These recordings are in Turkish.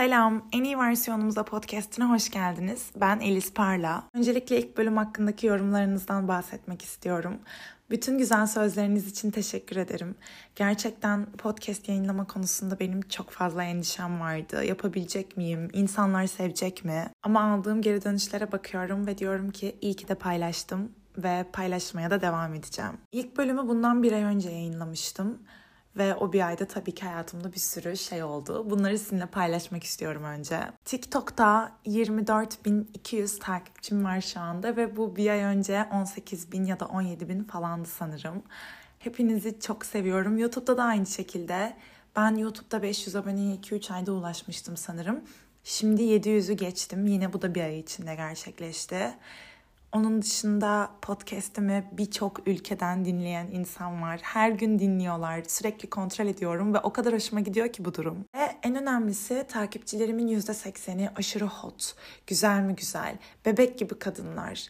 Selam, en iyi versiyonumuza podcastine hoş geldiniz. Ben Elis Parla. Öncelikle ilk bölüm hakkındaki yorumlarınızdan bahsetmek istiyorum. Bütün güzel sözleriniz için teşekkür ederim. Gerçekten podcast yayınlama konusunda benim çok fazla endişem vardı. Yapabilecek miyim? İnsanlar sevecek mi? Ama aldığım geri dönüşlere bakıyorum ve diyorum ki iyi ki de paylaştım ve paylaşmaya da devam edeceğim. İlk bölümü bundan bir ay önce yayınlamıştım. Ve o bir ayda tabii ki hayatımda bir sürü şey oldu. Bunları sizinle paylaşmak istiyorum önce. TikTok'ta 24.200 takipçim var şu anda ve bu bir ay önce 18.000 ya da 17.000 falandı sanırım. Hepinizi çok seviyorum. YouTube'da da aynı şekilde. Ben YouTube'da 500 aboneye 2-3 ayda ulaşmıştım sanırım. Şimdi 700'ü geçtim. Yine bu da bir ay içinde gerçekleşti. Onun dışında podcast'imi birçok ülkeden dinleyen insan var. Her gün dinliyorlar. Sürekli kontrol ediyorum ve o kadar hoşuma gidiyor ki bu durum. Ve en önemlisi takipçilerimin %80'i aşırı hot. Güzel mi güzel. Bebek gibi kadınlar.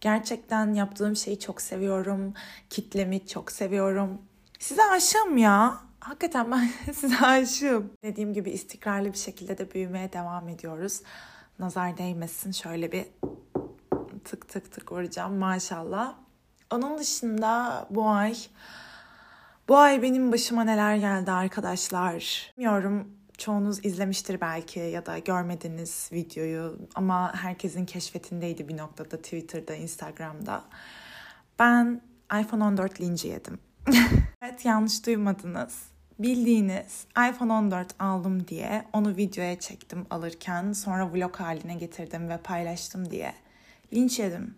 Gerçekten yaptığım şeyi çok seviyorum. Kitlemi çok seviyorum. Size aşığım ya. Hakikaten ben size aşığım. Dediğim gibi istikrarlı bir şekilde de büyümeye devam ediyoruz. Nazar değmesin şöyle bir tık tık tık vuracağım maşallah. Onun dışında bu ay bu ay benim başıma neler geldi arkadaşlar. Bilmiyorum çoğunuz izlemiştir belki ya da görmediniz videoyu ama herkesin keşfetindeydi bir noktada Twitter'da, Instagram'da. Ben iPhone 14 linci yedim. evet yanlış duymadınız. Bildiğiniz iPhone 14 aldım diye onu videoya çektim alırken sonra vlog haline getirdim ve paylaştım diye linç yedim.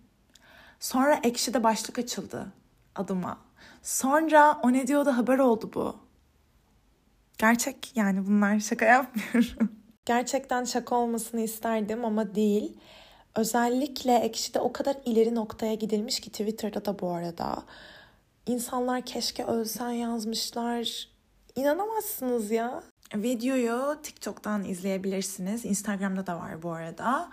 Sonra Ekşi'de başlık açıldı adıma. Sonra o ne diyordu haber oldu bu. Gerçek yani bunlar şaka yapmıyorum. Gerçekten şaka olmasını isterdim ama değil. Özellikle Ekşi'de o kadar ileri noktaya gidilmiş ki Twitter'da da bu arada. İnsanlar keşke ölsen yazmışlar. İnanamazsınız ya. Videoyu TikTok'tan izleyebilirsiniz. Instagram'da da var bu arada.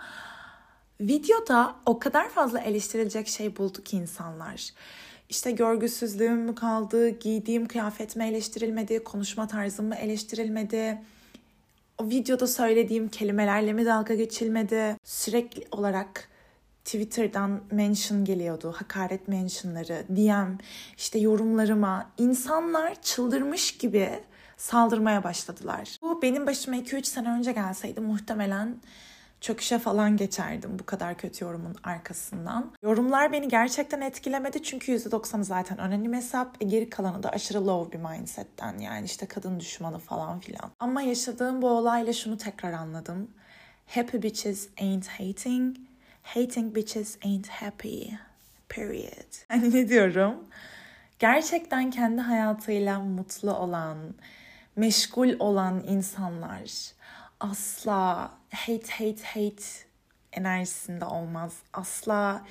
Videoda o kadar fazla eleştirilecek şey buldu ki insanlar. İşte görgüsüzlüğüm mü kaldı, giydiğim kıyafet mi eleştirilmedi, konuşma tarzım mı eleştirilmedi, o videoda söylediğim kelimelerle mi dalga geçilmedi. Sürekli olarak Twitter'dan mention geliyordu, hakaret mentionları, DM, işte yorumlarıma. insanlar çıldırmış gibi saldırmaya başladılar. Bu benim başıma 2-3 sene önce gelseydi muhtemelen çöküşe falan geçerdim bu kadar kötü yorumun arkasından. Yorumlar beni gerçekten etkilemedi çünkü %90'ı zaten anonim hesap. E geri kalanı da aşırı low bir mindsetten yani işte kadın düşmanı falan filan. Ama yaşadığım bu olayla şunu tekrar anladım. Happy bitches ain't hating. Hating bitches ain't happy. Period. Hani ne diyorum? Gerçekten kendi hayatıyla mutlu olan, meşgul olan insanlar asla hate hate hate enerjisinde olmaz. Asla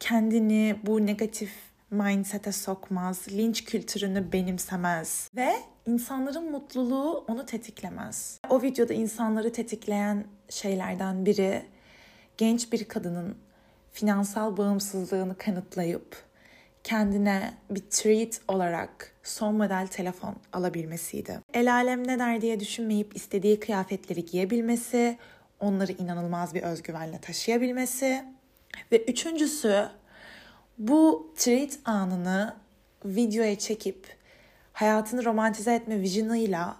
kendini bu negatif mindset'e sokmaz. Linç kültürünü benimsemez ve insanların mutluluğu onu tetiklemez. O videoda insanları tetikleyen şeylerden biri genç bir kadının finansal bağımsızlığını kanıtlayıp kendine bir treat olarak son model telefon alabilmesiydi. El alem ne der diye düşünmeyip istediği kıyafetleri giyebilmesi, onları inanılmaz bir özgüvenle taşıyabilmesi ve üçüncüsü bu treat anını videoya çekip hayatını romantize etme vizyonuyla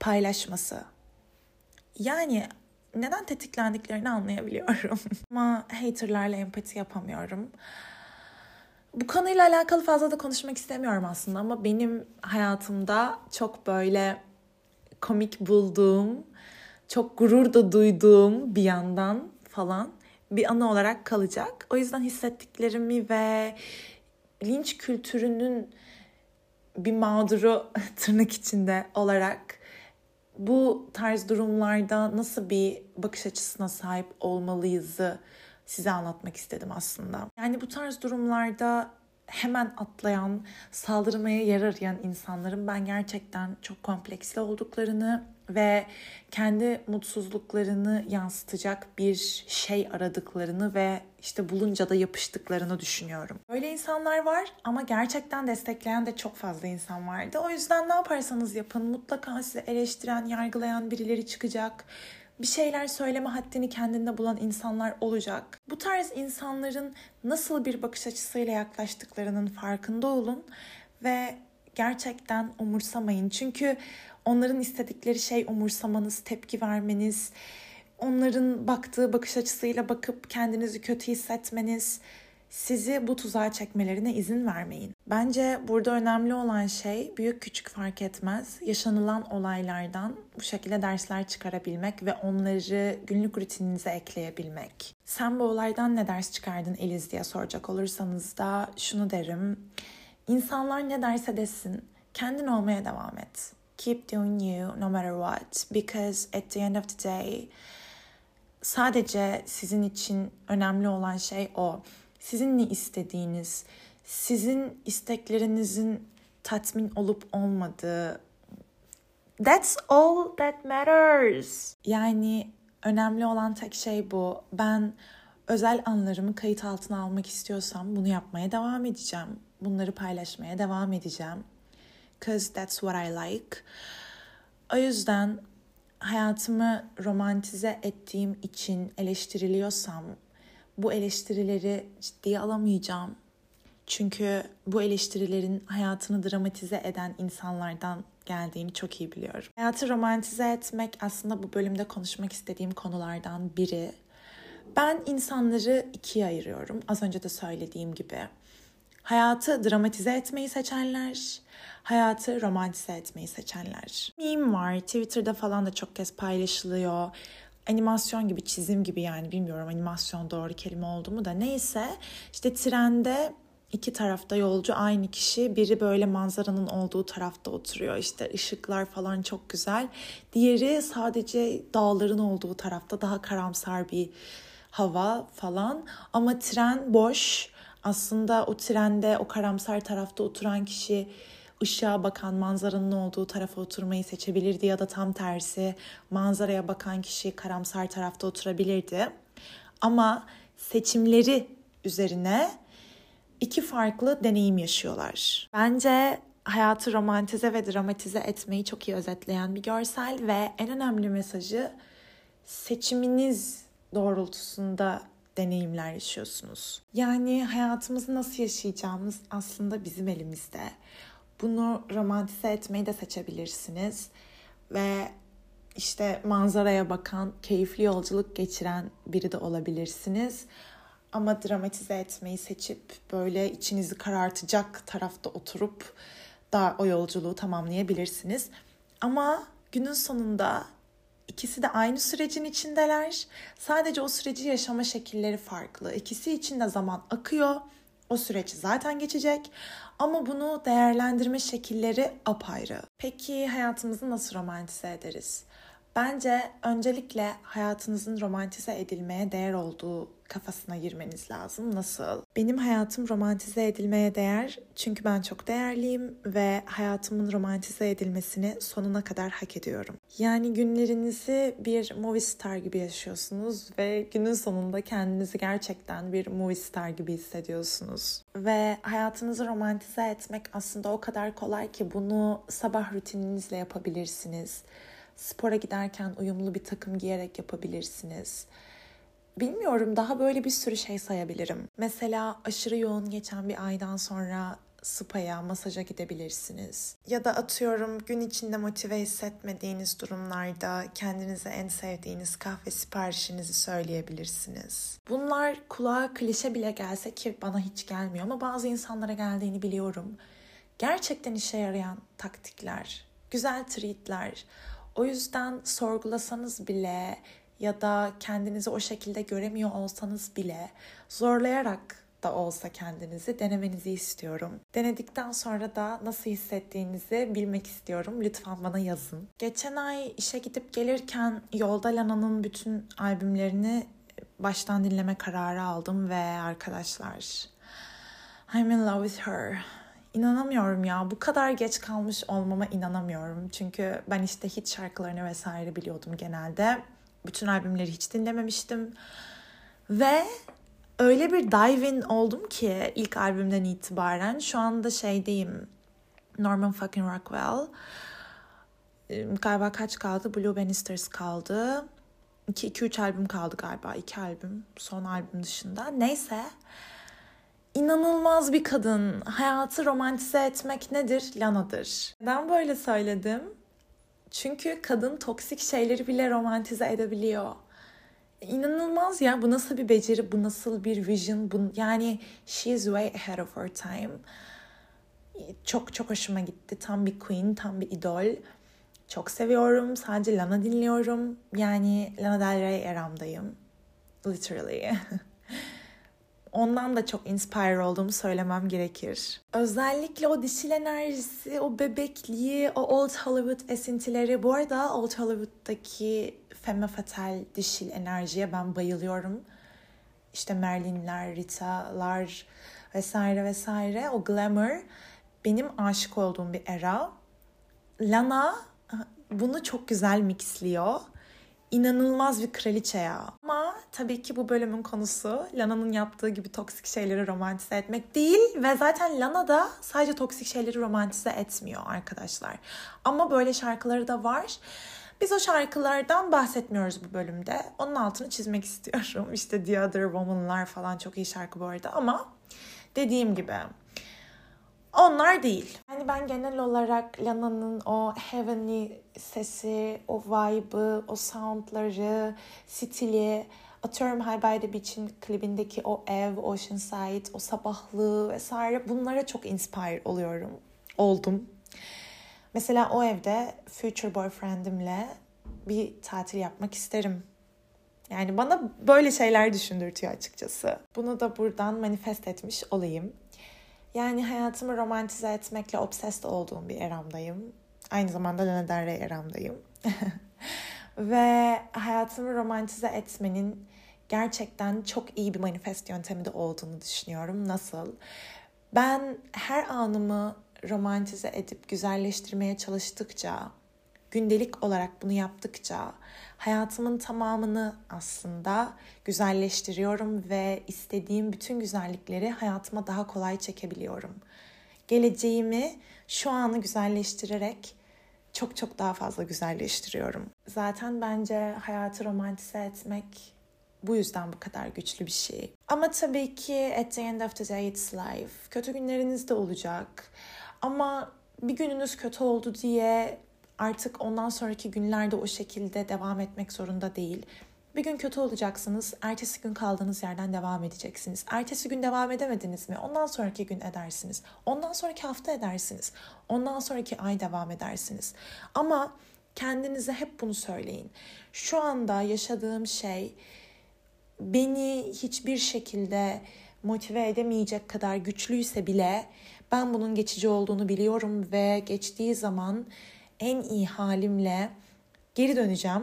paylaşması. Yani neden tetiklendiklerini anlayabiliyorum. Ama haterlarla empati yapamıyorum. Bu konuyla alakalı fazla da konuşmak istemiyorum aslında ama benim hayatımda çok böyle komik bulduğum, çok gurur da duyduğum bir yandan falan bir anı olarak kalacak. O yüzden hissettiklerimi ve linç kültürünün bir mağduru tırnak içinde olarak bu tarz durumlarda nasıl bir bakış açısına sahip olmalıyızı size anlatmak istedim aslında. Yani bu tarz durumlarda hemen atlayan, saldırmaya yer arayan insanların ben gerçekten çok kompleksli olduklarını ve kendi mutsuzluklarını yansıtacak bir şey aradıklarını ve işte bulunca da yapıştıklarını düşünüyorum. Böyle insanlar var ama gerçekten destekleyen de çok fazla insan vardı. O yüzden ne yaparsanız yapın mutlaka sizi eleştiren, yargılayan birileri çıkacak bir şeyler söyleme haddini kendinde bulan insanlar olacak. Bu tarz insanların nasıl bir bakış açısıyla yaklaştıklarının farkında olun ve gerçekten umursamayın. Çünkü onların istedikleri şey umursamanız, tepki vermeniz, onların baktığı bakış açısıyla bakıp kendinizi kötü hissetmeniz, sizi bu tuzağa çekmelerine izin vermeyin. Bence burada önemli olan şey büyük küçük fark etmez. Yaşanılan olaylardan bu şekilde dersler çıkarabilmek ve onları günlük rutininize ekleyebilmek. Sen bu olaydan ne ders çıkardın Eliz diye soracak olursanız da şunu derim. İnsanlar ne derse desin, kendin olmaya devam et. Keep doing you no matter what because at the end of the day sadece sizin için önemli olan şey o sizin ne istediğiniz, sizin isteklerinizin tatmin olup olmadığı. That's all that matters. Yani önemli olan tek şey bu. Ben özel anlarımı kayıt altına almak istiyorsam bunu yapmaya devam edeceğim. Bunları paylaşmaya devam edeceğim. Cause that's what I like. O yüzden hayatımı romantize ettiğim için eleştiriliyorsam bu eleştirileri ciddiye alamayacağım. Çünkü bu eleştirilerin hayatını dramatize eden insanlardan geldiğini çok iyi biliyorum. Hayatı romantize etmek aslında bu bölümde konuşmak istediğim konulardan biri. Ben insanları ikiye ayırıyorum. Az önce de söylediğim gibi. Hayatı dramatize etmeyi seçenler, hayatı romantize etmeyi seçenler. Meme var, Twitter'da falan da çok kez paylaşılıyor animasyon gibi çizim gibi yani bilmiyorum animasyon doğru kelime oldu mu da. Neyse işte trende iki tarafta yolcu aynı kişi biri böyle manzaranın olduğu tarafta oturuyor. İşte ışıklar falan çok güzel. Diğeri sadece dağların olduğu tarafta daha karamsar bir hava falan. Ama tren boş. Aslında o trende o karamsar tarafta oturan kişi ışığa bakan manzaranın olduğu tarafa oturmayı seçebilirdi ya da tam tersi manzaraya bakan kişi karamsar tarafta oturabilirdi. Ama seçimleri üzerine iki farklı deneyim yaşıyorlar. Bence hayatı romantize ve dramatize etmeyi çok iyi özetleyen bir görsel ve en önemli mesajı seçiminiz doğrultusunda deneyimler yaşıyorsunuz. Yani hayatımızı nasıl yaşayacağımız aslında bizim elimizde. Bunu romantize etmeyi de seçebilirsiniz. Ve işte manzaraya bakan, keyifli yolculuk geçiren biri de olabilirsiniz. Ama dramatize etmeyi seçip böyle içinizi karartacak tarafta oturup da o yolculuğu tamamlayabilirsiniz. Ama günün sonunda ikisi de aynı sürecin içindeler. Sadece o süreci yaşama şekilleri farklı. İkisi için de zaman akıyor. O süreç zaten geçecek ama bunu değerlendirme şekilleri apayrı. Peki hayatımızı nasıl romantize ederiz? Bence öncelikle hayatınızın romantize edilmeye değer olduğu kafasına girmeniz lazım. Nasıl? Benim hayatım romantize edilmeye değer çünkü ben çok değerliyim ve hayatımın romantize edilmesini sonuna kadar hak ediyorum. Yani günlerinizi bir movie star gibi yaşıyorsunuz ve günün sonunda kendinizi gerçekten bir movie star gibi hissediyorsunuz. Ve hayatınızı romantize etmek aslında o kadar kolay ki bunu sabah rutininizle yapabilirsiniz spora giderken uyumlu bir takım giyerek yapabilirsiniz. Bilmiyorum daha böyle bir sürü şey sayabilirim. Mesela aşırı yoğun geçen bir aydan sonra spa'ya, masaja gidebilirsiniz. Ya da atıyorum gün içinde motive hissetmediğiniz durumlarda kendinize en sevdiğiniz kahve siparişinizi söyleyebilirsiniz. Bunlar kulağa klişe bile gelse ki bana hiç gelmiyor ama bazı insanlara geldiğini biliyorum. Gerçekten işe yarayan taktikler, güzel treatler. O yüzden sorgulasanız bile ya da kendinizi o şekilde göremiyor olsanız bile zorlayarak da olsa kendinizi denemenizi istiyorum. Denedikten sonra da nasıl hissettiğinizi bilmek istiyorum. Lütfen bana yazın. Geçen ay işe gidip gelirken yolda Lana'nın bütün albümlerini baştan dinleme kararı aldım ve arkadaşlar I'm in love with her. İnanamıyorum ya. Bu kadar geç kalmış olmama inanamıyorum. Çünkü ben işte hiç şarkılarını vesaire biliyordum genelde. Bütün albümleri hiç dinlememiştim. Ve öyle bir dive in oldum ki ilk albümden itibaren. Şu anda şeydeyim. Norman fucking Rockwell. Galiba kaç kaldı? Blue Bannisters kaldı. 2-3 albüm kaldı galiba. 2 albüm son albüm dışında. Neyse inanılmaz bir kadın. Hayatı romantize etmek nedir? Lana'dır. Neden böyle söyledim? Çünkü kadın toksik şeyleri bile romantize edebiliyor. İnanılmaz ya. Bu nasıl bir beceri, bu nasıl bir vision. Bu, yani she is way ahead of her time. Çok çok hoşuma gitti. Tam bir queen, tam bir idol. Çok seviyorum. Sadece Lana dinliyorum. Yani Lana Del Rey eramdayım. Literally. Ondan da çok inspire olduğumu söylemem gerekir. Özellikle o dişil enerjisi, o bebekliği, o Old Hollywood esintileri. Bu arada Old Hollywood'daki femme fatale dişil enerjiye ben bayılıyorum. İşte Merlin'ler, Rita'lar vesaire vesaire. O glamour benim aşık olduğum bir era. Lana bunu çok güzel mixliyor inanılmaz bir kraliçe ya. Ama tabii ki bu bölümün konusu Lana'nın yaptığı gibi toksik şeyleri romantize etmek değil ve zaten Lana da sadece toksik şeyleri romantize etmiyor arkadaşlar. Ama böyle şarkıları da var. Biz o şarkılardan bahsetmiyoruz bu bölümde. Onun altını çizmek istiyorum. İşte The Other Woman'lar falan çok iyi şarkı bu arada ama dediğim gibi onlar değil. Yani ben genel olarak Lana'nın o heavenly sesi, o vibe'ı, o soundları, stili, atıyorum High by the Beach'in klibindeki o ev, Oceanside, o sabahlığı vesaire bunlara çok inspire oluyorum. Oldum. Mesela o evde future boyfriendimle bir tatil yapmak isterim. Yani bana böyle şeyler düşündürtüyor açıkçası. Bunu da buradan manifest etmiş olayım. Yani hayatımı romantize etmekle obsessed olduğum bir eramdayım. Aynı zamanda Lana Del Rey eramdayım. Ve hayatımı romantize etmenin gerçekten çok iyi bir manifest yöntemi de olduğunu düşünüyorum. Nasıl? Ben her anımı romantize edip güzelleştirmeye çalıştıkça, gündelik olarak bunu yaptıkça hayatımın tamamını aslında güzelleştiriyorum ve istediğim bütün güzellikleri hayatıma daha kolay çekebiliyorum. Geleceğimi şu anı güzelleştirerek çok çok daha fazla güzelleştiriyorum. Zaten bence hayatı romantize etmek bu yüzden bu kadar güçlü bir şey. Ama tabii ki at the end of the day it's life. Kötü günleriniz de olacak. Ama bir gününüz kötü oldu diye artık ondan sonraki günlerde o şekilde devam etmek zorunda değil. Bir gün kötü olacaksınız, ertesi gün kaldığınız yerden devam edeceksiniz. Ertesi gün devam edemediniz mi? Ondan sonraki gün edersiniz. Ondan sonraki hafta edersiniz. Ondan sonraki ay devam edersiniz. Ama kendinize hep bunu söyleyin. Şu anda yaşadığım şey beni hiçbir şekilde motive edemeyecek kadar güçlüyse bile ben bunun geçici olduğunu biliyorum ve geçtiği zaman en iyi halimle geri döneceğim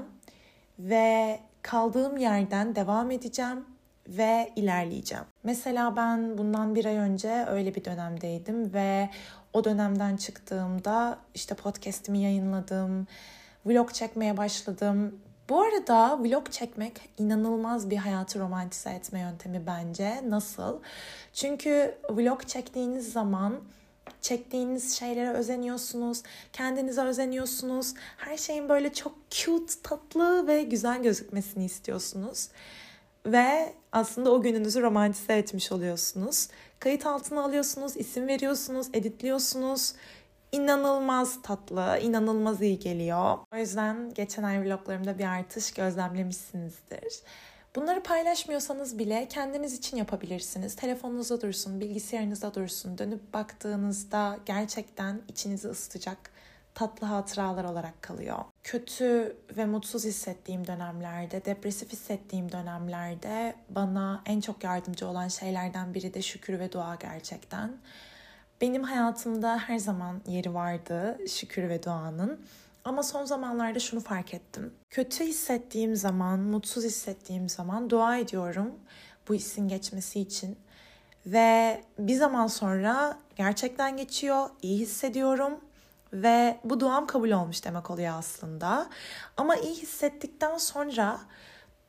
ve kaldığım yerden devam edeceğim ve ilerleyeceğim. Mesela ben bundan bir ay önce öyle bir dönemdeydim ve o dönemden çıktığımda işte podcast'imi yayınladım, vlog çekmeye başladım. Bu arada vlog çekmek inanılmaz bir hayatı romantize etme yöntemi bence. Nasıl? Çünkü vlog çektiğiniz zaman çektiğiniz şeylere özeniyorsunuz, kendinize özeniyorsunuz. Her şeyin böyle çok cute, tatlı ve güzel gözükmesini istiyorsunuz. Ve aslında o gününüzü romantize etmiş oluyorsunuz. Kayıt altına alıyorsunuz, isim veriyorsunuz, editliyorsunuz. İnanılmaz tatlı, inanılmaz iyi geliyor. O yüzden geçen ay vloglarımda bir artış gözlemlemişsinizdir. Bunları paylaşmıyorsanız bile kendiniz için yapabilirsiniz. Telefonunuzda dursun, bilgisayarınızda dursun. Dönüp baktığınızda gerçekten içinizi ısıtacak tatlı hatıralar olarak kalıyor. Kötü ve mutsuz hissettiğim dönemlerde, depresif hissettiğim dönemlerde bana en çok yardımcı olan şeylerden biri de şükür ve dua gerçekten. Benim hayatımda her zaman yeri vardı şükür ve duanın. Ama son zamanlarda şunu fark ettim. Kötü hissettiğim zaman, mutsuz hissettiğim zaman dua ediyorum bu hissin geçmesi için. Ve bir zaman sonra gerçekten geçiyor, iyi hissediyorum ve bu duam kabul olmuş demek oluyor aslında. Ama iyi hissettikten sonra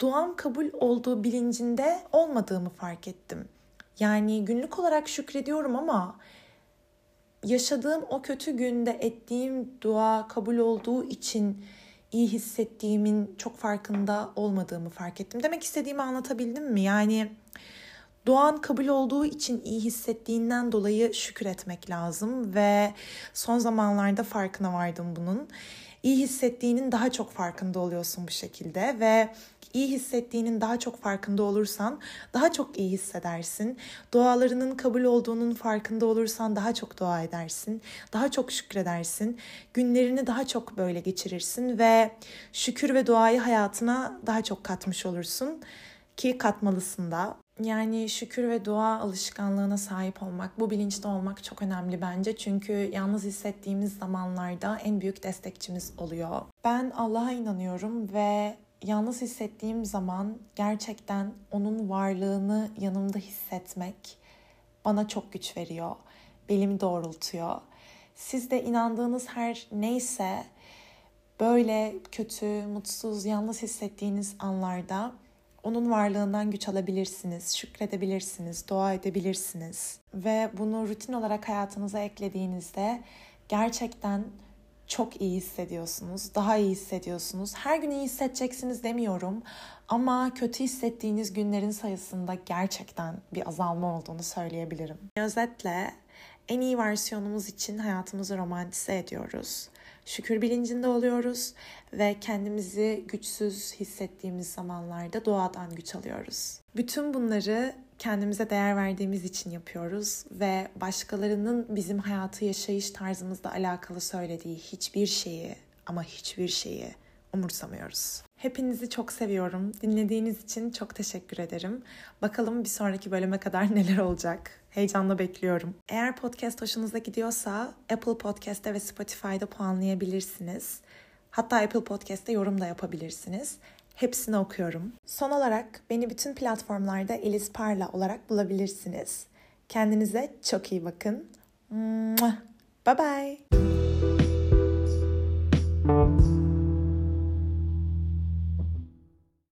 duam kabul olduğu bilincinde olmadığımı fark ettim. Yani günlük olarak şükrediyorum ama yaşadığım o kötü günde ettiğim dua kabul olduğu için iyi hissettiğimin çok farkında olmadığımı fark ettim. Demek istediğimi anlatabildim mi? Yani Doğan kabul olduğu için iyi hissettiğinden dolayı şükür etmek lazım ve son zamanlarda farkına vardım bunun. İyi hissettiğinin daha çok farkında oluyorsun bu şekilde ve iyi hissettiğinin daha çok farkında olursan daha çok iyi hissedersin. Dualarının kabul olduğunun farkında olursan daha çok dua edersin. Daha çok şükredersin. Günlerini daha çok böyle geçirirsin ve şükür ve duayı hayatına daha çok katmış olursun ki katmalısın da. Yani şükür ve dua alışkanlığına sahip olmak, bu bilinçte olmak çok önemli bence. Çünkü yalnız hissettiğimiz zamanlarda en büyük destekçimiz oluyor. Ben Allah'a inanıyorum ve yalnız hissettiğim zaman gerçekten onun varlığını yanımda hissetmek bana çok güç veriyor. Belimi doğrultuyor. Siz de inandığınız her neyse böyle kötü, mutsuz, yalnız hissettiğiniz anlarda onun varlığından güç alabilirsiniz, şükredebilirsiniz, dua edebilirsiniz ve bunu rutin olarak hayatınıza eklediğinizde gerçekten çok iyi hissediyorsunuz, daha iyi hissediyorsunuz. Her gün iyi hissedeceksiniz demiyorum ama kötü hissettiğiniz günlerin sayısında gerçekten bir azalma olduğunu söyleyebilirim. Özetle en iyi versiyonumuz için hayatımızı romantize ediyoruz. Şükür bilincinde oluyoruz ve kendimizi güçsüz hissettiğimiz zamanlarda doğadan güç alıyoruz. Bütün bunları kendimize değer verdiğimiz için yapıyoruz ve başkalarının bizim hayatı yaşayış tarzımızla alakalı söylediği hiçbir şeyi ama hiçbir şeyi umursamıyoruz. Hepinizi çok seviyorum. Dinlediğiniz için çok teşekkür ederim. Bakalım bir sonraki bölüme kadar neler olacak. Heyecanla bekliyorum. Eğer podcast hoşunuza gidiyorsa Apple Podcast'te ve Spotify'da puanlayabilirsiniz. Hatta Apple Podcast'te yorum da yapabilirsiniz. Hepsini okuyorum. Son olarak beni bütün platformlarda Elis Parla olarak bulabilirsiniz. Kendinize çok iyi bakın. Bye bye.